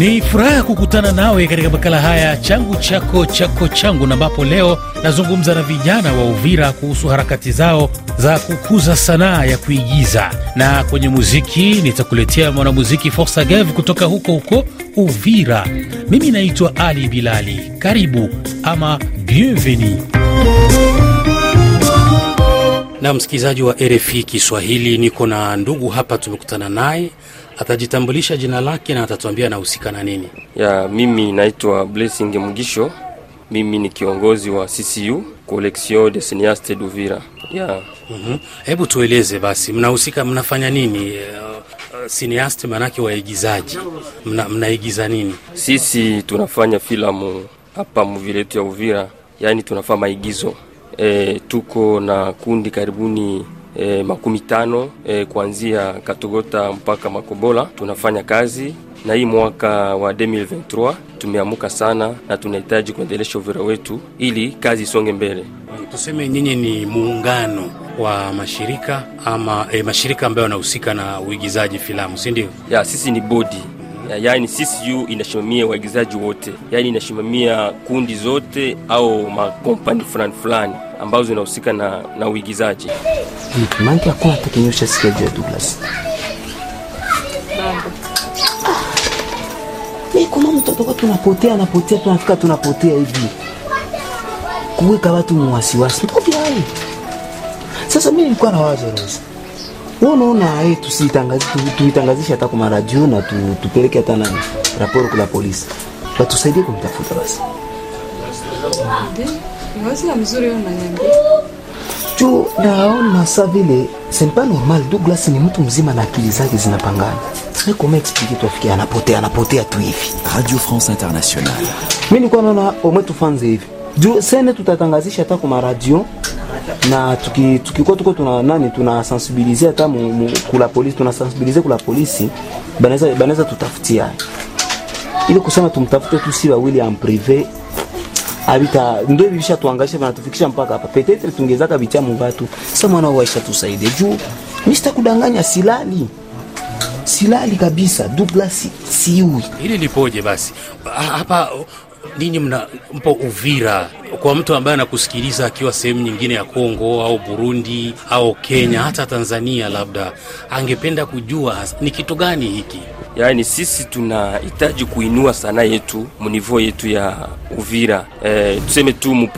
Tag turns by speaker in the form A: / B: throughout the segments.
A: Ni furaha kukutana nawe katika makala haya changu chako chako changu, na ambapo leo nazungumza na vijana wa Uvira kuhusu harakati zao za kukuza sanaa ya kuigiza. Na kwenye muziki nitakuletea mwanamuziki Forsa Gev kutoka huko huko Uvira. Mimi naitwa Ali Bilali. Karibu ama bienvenue. Na msikilizaji wa RFI Kiswahili, niko na ndugu hapa, tumekutana naye atajitambulisha jina lake na atatuambia anahusika na nini.
B: ya mimi naitwa Blessing Mugisho, mimi ni kiongozi wa CCU Collection de Cineaste d'Uvira. ya
A: Mhm. Hebu tueleze basi, mnahusika mnafanya nini? Uh, uh, Cineaste maanake waigizaji, mna, mnaigiza nini?
B: sisi tunafanya filamu hapa muvile yetu ya Uvira, yaani tunafanya maigizo e, tuko na kundi karibuni e, makumi tano e, kuanzia Katogota mpaka Makobola. Tunafanya kazi na hii mwaka wa 2023 tumeamuka sana na tunahitaji kuendelesha Uvira wetu ili kazi isonge mbele.
A: Tuseme nyinyi ni muungano wa mashirika ama e, mashirika ambayo yanahusika na uigizaji filamu, si ndio?
B: ya sisi ni bodi. Ya, yaani CCU inasimamia waigizaji wote, yaani inasimamia kundi zote au makompani fulani fulani ambazo zinahusika na, na uigizaji.
C: manke hakuna hata kinyosha sikia juu ya Douglas. Mi kuna mtoto kwa tunapotea napotea tunafika tunapotea hivi kuweka watu mwasiwasi. ndio. Sasa mimi nilikuwa na wazo. Wewe unaona eh, tusitangazi tu- tuitangazishe hata kwa radio na tu, tupeleke hata na raporo kwa polisi. Watusaidie kumtafuta basi.
D: Wasia mzuri wewe unaniambia.
C: juu naona sa vile c'est pas normal. Douglas ni mtu mzima na akili zake zinapangana. Sasa kama explique tu afikia anapotea anapotea tu hivi.
E: Radio France Internationale.
C: mimi nilikuwa naona omwe tufanze hivi. Juu sene tutatangazisha hata kwa radio. Na tukikuwa tuko tuna nani tuna sensibiliser hata kula polisi tuna sensibiliser kula polisi banaweza banaweza tutafutia ili kusema tumtafute tu si wawili en privé abita visha tuangaisha vanatufikisha mpaka hapa. Petetre tungezaka vitia muvatu sa mwana waisha tusaidie. Juu mimi sitakudanganya, silali. Silali kabisa Douglas siui.
A: Hili lipoje basi? Hapa? Ninyi mna mpo Uvira, kwa mtu ambaye anakusikiliza akiwa sehemu nyingine ya Kongo au Burundi au Kenya hata Tanzania, labda angependa kujua ni kitu gani hiki.
B: Yaani sisi tunahitaji kuinua sanaa yetu munivo yetu ya Uvira, e, tuseme tu mu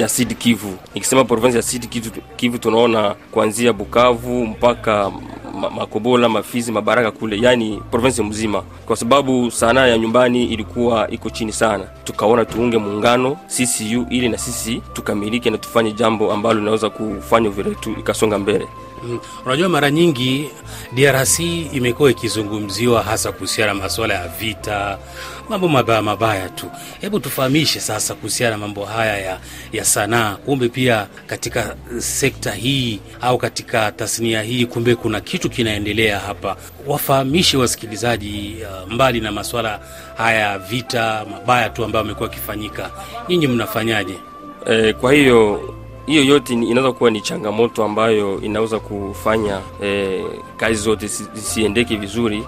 B: ya Sud Kivu. Nikisema province ya Sud Kivu, Kivu tunaona kuanzia Bukavu mpaka Makobola, Mafizi, Mabaraka kule, yani province mzima, kwa sababu sanaa ya nyumbani ilikuwa iko chini sana. Tukaona tuunge muungano CCU ili na sisi tukamilike na tufanye jambo ambalo linaweza kufanya Uvira yetu ikasonga mbele.
A: Mm, Unajua, mara nyingi DRC imekuwa ikizungumziwa hasa kuhusiana na masuala ya vita, mambo mabaya mabaya tu. Hebu tufahamishe sasa kuhusiana na mambo haya ya, ya sanaa. Kumbe pia katika sekta hii au katika tasnia hii, kumbe kuna kitu kinaendelea hapa. Wafahamishe wasikilizaji, uh, mbali na masuala haya ya vita mabaya tu ambayo amekuwa akifanyika, nyinyi mnafanyaje?
B: Eh, kwa hiyo hiyo yote inaweza kuwa ni changamoto ambayo inaweza kufanya e, kazi zote zisi- zisiendeke vizuri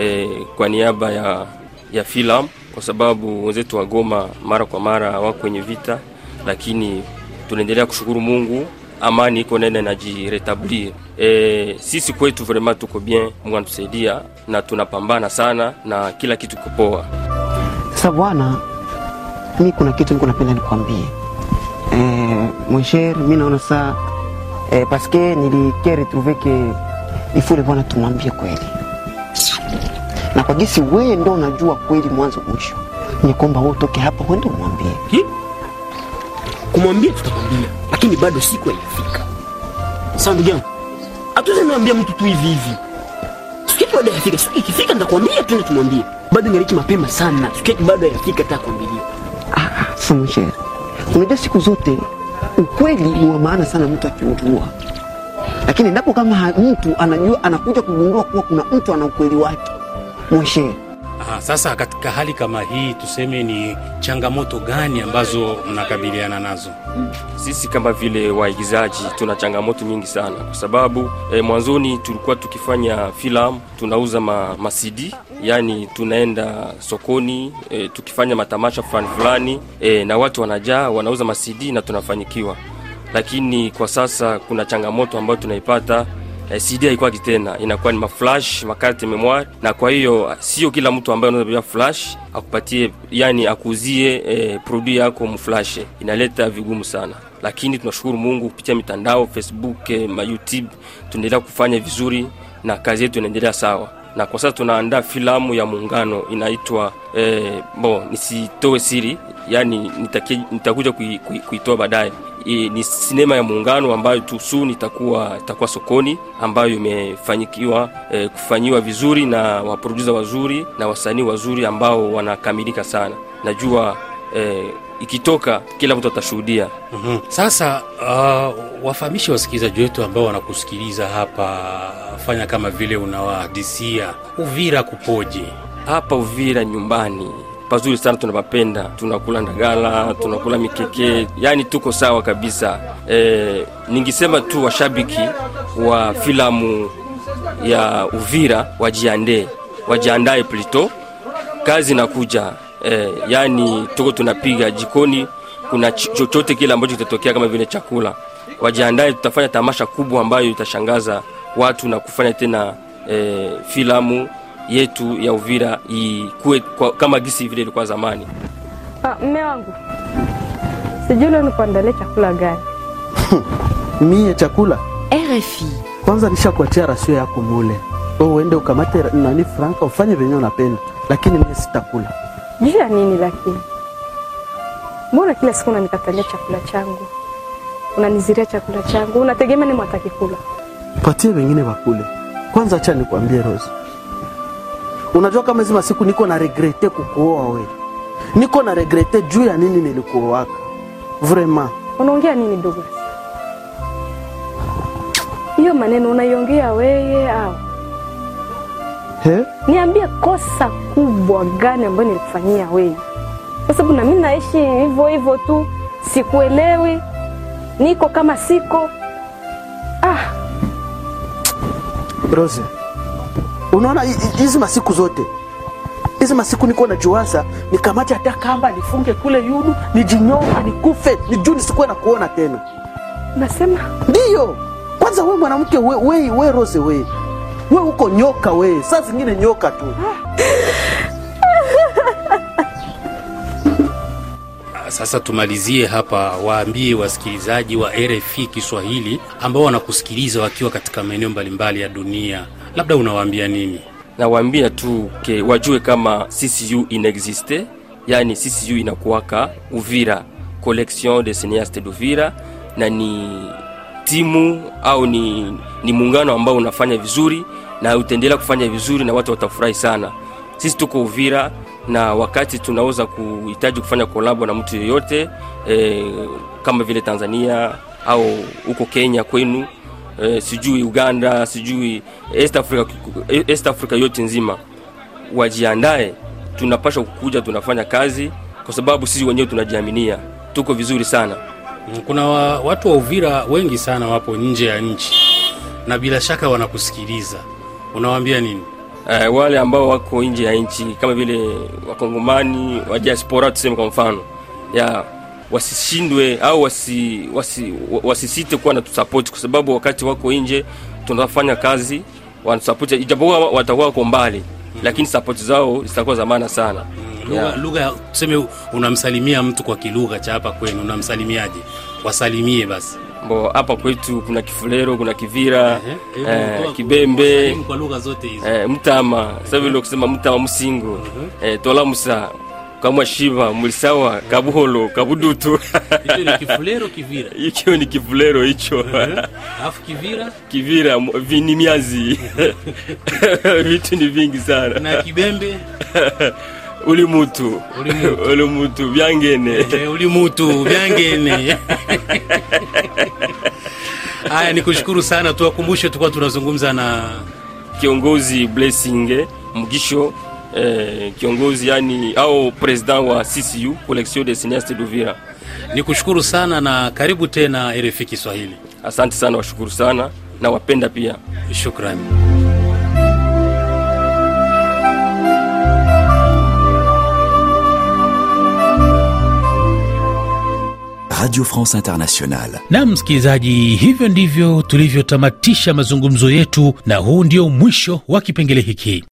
B: e, kwa niaba ya, ya filamu, kwa sababu wenzetu wa Goma mara kwa mara wako kwenye vita, lakini tunaendelea kushukuru Mungu, amani iko nene najiretablir. E, sisi kwetu vraiment tuko bien, Mungu anatusaidia na tunapambana sana na kila kitu kupoa. poa.
C: sasa bwana mi kuna kitu niko napenda nikwambie eh, mon cher mi naona saa eh, paske nilike retrouve ke ifule bwana tumwambie kweli. Na kwa gisi wewe ndo unajua kweli mwanzo mwisho ni kwamba wewe utoke hapa uende umwambie.
F: Kumwambia tutamwambia lakini bado siku haijafika. Sawa ndugu yangu? Hatuwezi niambia mtu tu hivi hivi. Siku bado haijafika. Siku ikifika nitakwambia twende tumwambie. Bado ngariki mapema sana. Siku bado haijafika hata
C: Ah, ah, sasa unajua siku zote ukweli ni wa maana sana mtu akiujua lakini endapo kama mtu anajua anakuja kugundua kuwa kuna mtu ana ukweli wake mweshe
A: Aha, sasa katika hali kama hii tuseme ni changamoto gani ambazo mnakabiliana nazo?
B: Sisi kama vile waigizaji tuna changamoto nyingi sana, kwa sababu eh, mwanzoni tulikuwa tukifanya filamu tunauza ma, ma CD yaani tunaenda sokoni e, tukifanya matamasha fulani fulani e, na watu wanajaa wanauza masidi na tunafanyikiwa. Lakini kwa sasa kuna changamoto ambayo tunaipata e, CD haikwaki tena, inakuwa ni maflash makarte memoire, na kwa hiyo sio kila mtu ambaye anaweza flash akupatie, yani akuuzie e, produit yako mflash, inaleta vigumu sana. Lakini tunashukuru Mungu kupitia mitandao Facebook, eh, ma YouTube tunaendelea kufanya vizuri na kazi yetu inaendelea sawa na kwa sasa tunaandaa filamu ya muungano inaitwa eh, bo nisitoe siri yani nitaki, nitakuja kui- kui- kuitoa baadaye. E, ni sinema ya muungano ambayo tusuni itakuwa itakuwa sokoni ambayo imefanyikiwa e, kufanyiwa vizuri na waprodusa wazuri na wasanii wazuri ambao wanakamilika sana. Najua e, ikitoka kila mtu atashuhudia
G: Mhm. Sasa uh, wafahamishe wasikilizaji wetu ambao wanakusikiliza hapa, fanya kama vile unawahadisia Uvira kupoje?
B: hapa Uvira nyumbani pazuri sana, tunapapenda, tunakula ndagala, tunakula mikeke, yani tuko sawa kabisa. E, ningisema tu washabiki wa filamu ya Uvira wajiandee, wajiandae plito, kazi inakuja. E, yani tuko tunapiga jikoni, kuna chochote kile ambacho kitatokea kama vile chakula, wajiandae, tutafanya tamasha kubwa ambayo itashangaza watu na kufanya tena eh, filamu yetu ya Uvira ikuwe kama gisi vile ilikuwa zamani.
H: Ah, mme wangu, sijui leo nikuandalie chakula gani?
I: mie chakula
J: RFI.
I: kwanza nishakuachia rasio yako mule uende ukamate nani franka ufanye venye unapenda lakini mie sitakula
H: Juu ya nini lakini? Mbona kila siku unanikatalia chakula changu, unaniziria chakula changu, unategemea ni mwataki kula?
I: patie wengine wakule. Kwanza acha nikwambie Rose. Unajua kama hizi masiku niko na regrete kukuoa we niko na regrete juu ya nini nilikuoaka. Vraiment.
H: Unaongea nini Douglas? Hiyo maneno unaiongea weye au?
I: He
H: niambie kosa kubwa gani ambayo nilikufanyia wewe? Kwa sababu na mimi naishi hivyo hivyo tu, sikuelewi, niko kama siko. Ah,
I: Rose, unaona hi- hi- hizi masiku zote hizi masiku niko najuwaza nikamate hata kamba nifunge kule yunu nijinyonge nikufe nijuu nisikuwe na kuona tena.
H: Nasema?
I: Ndiyo kwanza we mwanamke we, we, we Rose we we uko nyoka we. Saa zingine nyoka tu.
G: Sasa tumalizie hapa, waambie wasikilizaji wa RFI Kiswahili ambao wanakusikiliza wakiwa katika maeneo mbalimbali ya dunia, labda unawaambia nini?
B: Nawaambia tu ke wajue kama CCU inexiste, yani CCU inakuwaka Uvira, collection de cineaste d'Uvira, na ni timu au ni, ni muungano ambao unafanya vizuri na utaendelea kufanya vizuri na watu watafurahi sana. Sisi tuko Uvira na wakati tunaweza kuhitaji kufanya kolabo na mtu yeyote e, kama vile Tanzania au huko Kenya kwenu e, sijui Uganda sijui East Africa, East Africa yote nzima wajiandae, tunapasha kukuja, tunafanya kazi kwa sababu sisi wenyewe tunajiaminia, tuko vizuri sana.
G: Kuna wa, watu wa Uvira wengi sana wapo nje ya nchi. Na bila shaka wanakusikiliza, unawaambia nini?
B: eh, wale ambao wako nje ya nchi kama vile wakongomani wa diaspora tuseme kwa mfano. Ya wasishindwe au wasi, wasi, wa- wasisite kuwa na tusapoti kwa sababu wakati wako nje tunafanya kazi wanatusapoti, ijapokuwa watakuwa wako mbali lakini sapoti zao zitakuwa za maana sana Yeah.
G: lugha tuseme, unamsalimia mtu kwa kilugha cha hapa kwenu, unamsalimiaje? Wasalimie basi.
B: mbo hapa kwetu kuna kifulero kuna kivira
G: Ehe,
B: eh,
G: hebu
B: kibembe
G: kwa lugha zote hizo.
B: eh, mtama. Sa vile kusema mtama musingo. Eh, tola musa kamwa shiva mulisawa kabuholo kabudutu.
G: Hicho ni kifulero
B: ni hicho.
G: Kivira?
B: Kivira mu- miazi. Vitu ni vingi sana.
G: Na kibembe
B: uli mutu.
G: Uli mutu. Eh, uli mutu vyangene haya ni kushukuru sana. Tuwakumbushe tukuwa tunazungumza na
B: kiongozi blessing mgisho eh, kiongozi yani au president wa ccu collection de cineaste d'uvira.
G: Ni kushukuru sana na karibu tena rfi kiswahili.
B: Asante sana washukuru sana na wapenda pia.
G: Shukrani
E: Radio France Internationale.
G: Na msikilizaji, hivyo ndivyo tulivyotamatisha mazungumzo yetu, na huu ndio mwisho wa kipengele hiki.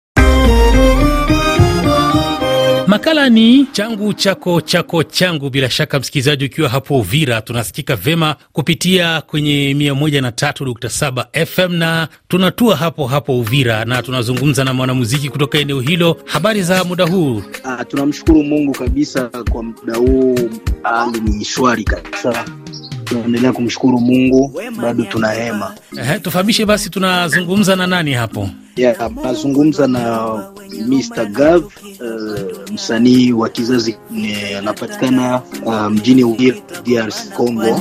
G: Makala ni changu chako chako changu. Bila shaka msikilizaji, ukiwa hapo Uvira, tunasikika vema kupitia kwenye 103.7 FM na tunatua hapo hapo Uvira na tunazungumza na mwanamuziki kutoka eneo hilo. Habari za muda huu?
K: Ah, tunamshukuru Mungu kabisa kwa muda huu, hali ni shwari kabisa. Tunaendelea kumshukuru Mungu, bado tuna hema.
G: Ehe, tufahamishe basi, tunazungumza na nani hapo?
K: Yeah, nazungumza na Mr. Gav, uh, msanii wa kizazi eh, anapatikana uh, mjini Uvira, DRC Congo.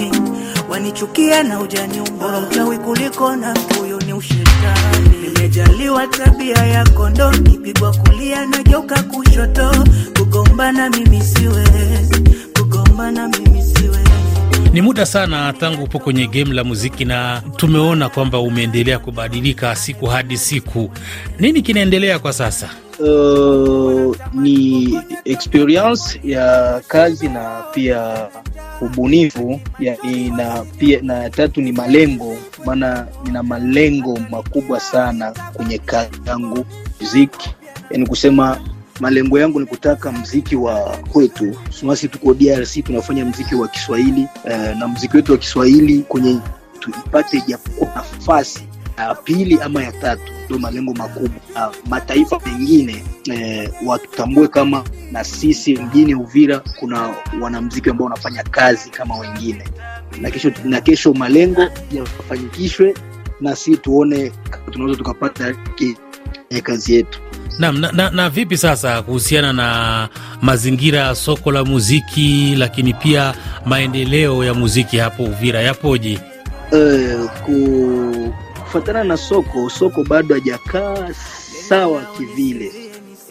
J: wanichukia na ujani bora mchawi kuliko na huyu ni ushetani. Nimejaliwa tabia ya kondo, kipigwa kulia na joka kushoto. Kugombana mimi siwezi, kugombana mimi siwezi.
G: Ni muda sana tangu upo kwenye game la muziki na tumeona kwamba umeendelea kubadilika siku hadi siku. Nini kinaendelea kwa sasa?
K: Uh, ni experience ya kazi na pia ubunifu. Yani, na pia na tatu ni malengo, maana nina malengo makubwa sana kwenye kazi yangu muziki, yani kusema malengo yangu ni kutaka mziki wa kwetu. Sumasi, tuko DRC tunafanya mziki wa Kiswahili eh, na mziki wetu wa Kiswahili kwenye tuipate japokuwa nafasi ya pili ama ya tatu, ndio malengo makubwa. Na mataifa mengine eh, watutambue kama na sisi mjini Uvira kuna wanamziki ambao wanafanya kazi kama wengine, na kesho, na kesho malengo yafanyikishwe na si tuone tunaweza tukapata ki- kwenye kazi yetu.
G: Na, na, na, na vipi sasa kuhusiana na mazingira ya soko la muziki, lakini pia maendeleo ya muziki hapo Uvira yapoje?
K: Eh, ku- kufuatana na soko, soko bado hajakaa sawa kivile.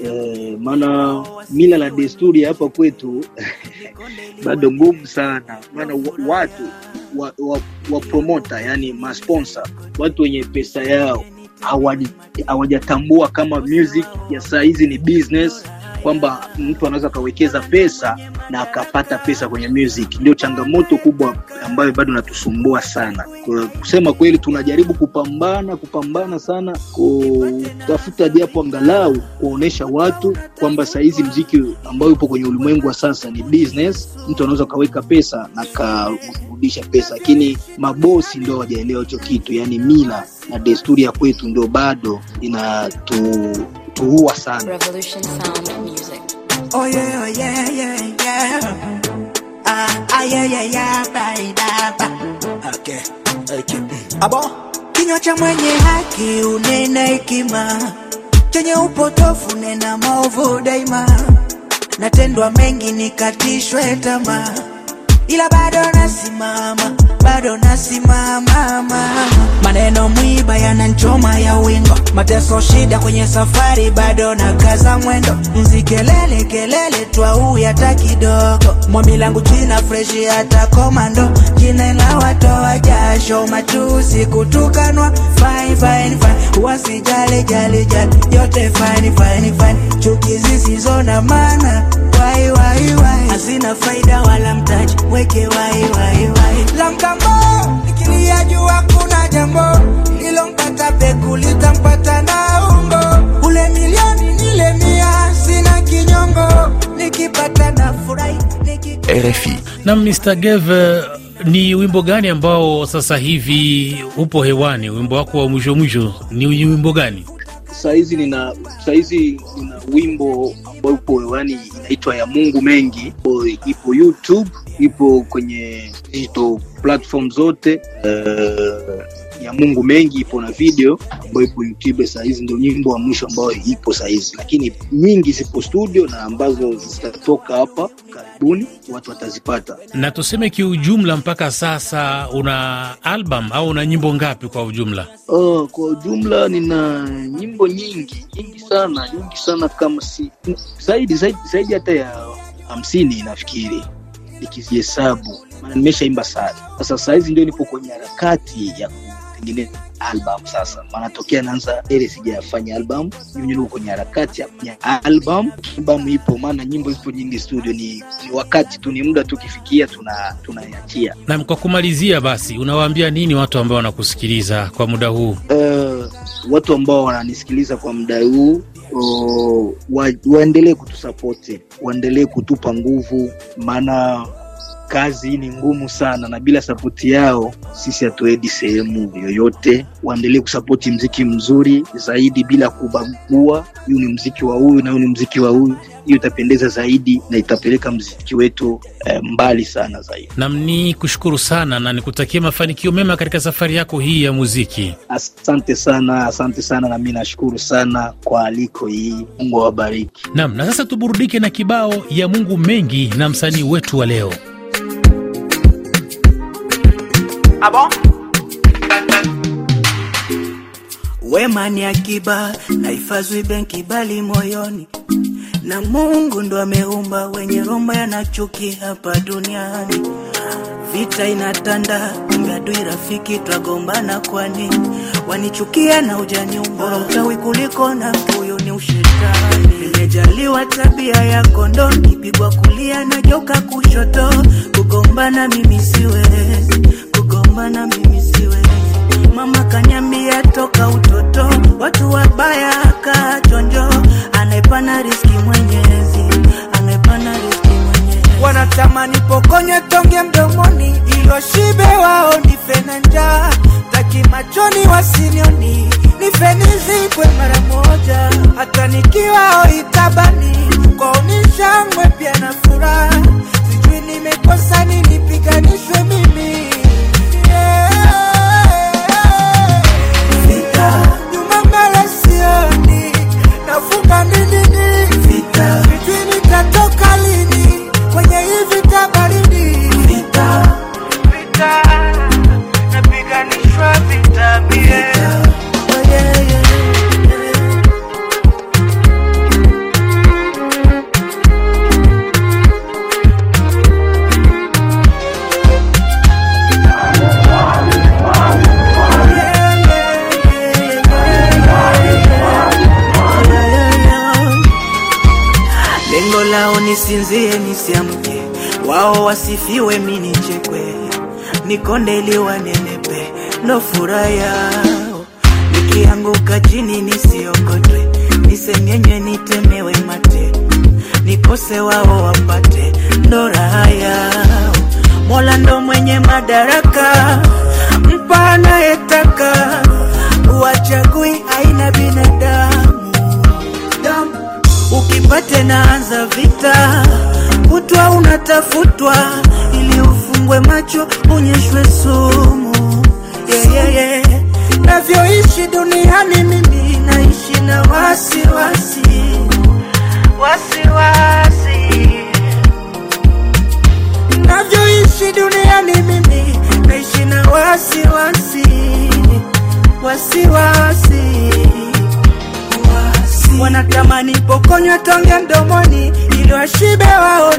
K: e, maana mila na desturi hapa kwetu bado ngumu sana, maana watu wa, wa, wa promota yani masponsa, watu wenye pesa yao hawajatambua kama music ya saa hizi ni business kwamba mtu anaweza akawekeza pesa na akapata pesa kwenye music. Ndio changamoto kubwa ambayo bado natusumbua sana. Kusema kweli, tunajaribu kupambana kupambana sana kutafuta japo angalau kuonesha watu kwamba sahizi mziki ambayo upo kwenye ulimwengu wa sasa ni business. Mtu anaweza akaweka pesa na akarudisha pesa, lakini mabosi ndio hawajaelewa hicho kitu, yaani mila na desturi ya kwetu ndio bado inatuua sana.
L: Revolution Sound.
J: Oh yeah, oh yeah, yeah, yeah. Ah, ah, yeah, yeah, yeah, baidaba. Okay, okay. Abo, kinywa cha mwenye haki unena hekima, chenye upotofu nena maovu daima. Natendwa mengi nikatishwe tamaa, ila bado nasimama, bado nasimama. Maneno mwiba yananchoma ya wingo, mateso shida kwenye safari, bado na kaza mwendo. Mzi kelele kelele hata kidogo, mwami langu jina freshi hata komando, jina la watoa jasho, matusi kutukanwa, fine fine yote fine fine fine, chuki zisizo na maana wai wai wai, hazina faida wala mtaji, weke wai wai wai, la mgambo nikilia jua kuna jambo lilompata peku litampata na umbo, ule milioni nile mia, sina kinyongo, nikipata na furahi niki
E: RFI.
G: Na Mr. Gave ni wimbo gani ambao sasa hivi upo hewani? Wimbo wako wa mwisho mwisho ni wimbo gani?
K: Saizi nina sahizi nina wimbo ambao upo yani inaitwa ya Mungu mengi, ipo, ipo YouTube, ipo kwenye digital platform zote. Uh, ya Mungu mengi ipo na video ambayo ipo YouTube saizi, ndio nyimbo wa mwisho ambayo ipo saizi, lakini nyingi zipo studio na ambazo zitatoka hapa karibuni, watu watazipata.
G: Na tuseme kiujumla, mpaka sasa una album au una nyimbo ngapi kwa ujumla?
K: Oh, kwa ujumla nina nyimbo nyingi nyingi sana nyingi sana kama si zaidi zaidi zaidi hata ya hamsini nafikiri nikizihesabu, maana nimeshaimba sana. Sasa sahizi ndio nipo kwenye harakati ya nile album sasa. Maana tokea naanza ile sijafanya album mimi niko kwenye harakati ya album. Album ipo maana nyimbo ipo nyingi studio ni, ni wakati tu ni muda tu kifikia tuna tunaiachia.
G: Nam, kwa kumalizia basi, unawaambia nini watu ambao wanakusikiliza kwa muda huu?
K: uh, watu ambao wananisikiliza kwa muda huu uh, wa, waendelee kutusapoti waendelee kutupa nguvu maana kazi hii ni ngumu sana na bila sapoti yao sisi hatuendi sehemu yoyote. Waendelee kusapoti mziki mzuri zaidi bila kubagua huyu ni mziki wa huyu na huyu ni mziki wa huyu. Hiyo itapendeza zaidi na itapeleka mziki wetu eh, mbali sana zaidi.
G: Nam, ni kushukuru sana na nikutakia mafanikio mema katika safari yako hii ya muziki.
K: asante sana asante sana na mi nashukuru sana kwa aliko hii. Mungu awabariki.
G: Nam, na sasa tuburudike na kibao ya Mungu mengi na msanii wetu wa leo.
J: Wema ni akiba haifazwi benki bali moyoni, na Mungu ndo ameumba wenye roho yanachuki hapa duniani. Vita inatanda, adui rafiki, twagombana kwani wanichukia na ujaniumba. Bora kuliko na huyo ni ushetani. Nimejaliwa tabia ya kondo, nipigwa kulia na joka kushoto. Kugombana mimi siwezi, kugombana mimi siwezi. Mama kaniambia toka utoto, watu wabaya kaa chonjo, anaepana riski Mwenyezi, anaepana riski Mwenyezi. Wanatamani pokonye tonge mdomoni, ilo shibe wao nife na njaa, taki machoni wasinioni, nife nizikwe mara moja, hata nikiwa itabani kwa ni nisinzie nisiamke, wao wasifiwe mi nichekwe, nikonde ili wanenepe, ndo furaha yao. Nikianguka chini nisiokotwe, nisengenywe nitemewe mate, nikose wao wapate, ndo raha yao. Mola ndo mwenye madaraka, mpa anayetaka, wachagui aina binadamu. damu ukipate naanza vita. Kutwa unatafutwa ili ufungwe macho unyeshwe sumu. Yeah, yeah, yeah. navyoishi duniani mimi naishi na wasiwasi. Wasiwasi. Navyoishi duniani mimi naishi na wasiwasi. Wasiwasi. wasi wanatamani pokonywa tonge mdomoni ili washibe wao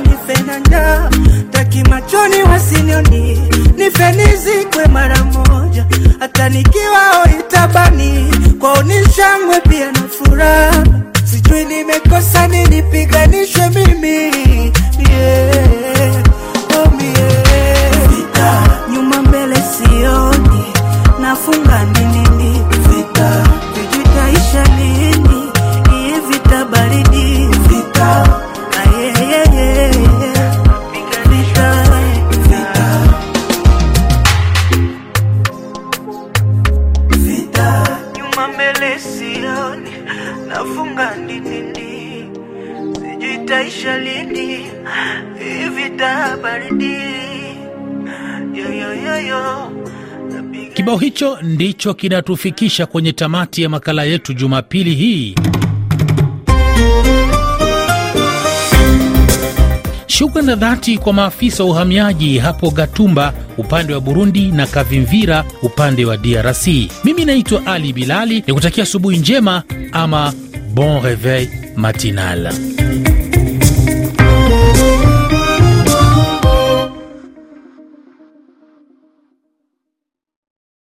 J: na njaa. Taki machoni wasinioni nife mara moja. Hata nikiwao itabani kwao ni shangwe pia itaisha lini hii vita baridi yoyoyoyo
G: Kibao hicho ndicho kinatufikisha kwenye tamati ya makala yetu Jumapili hii. Shukrani na dhati kwa maafisa wa uhamiaji hapo Gatumba upande wa Burundi na Kavimvira upande wa DRC. Mimi naitwa Ali Bilali, nikutakia asubuhi njema ama bon reveil matinal.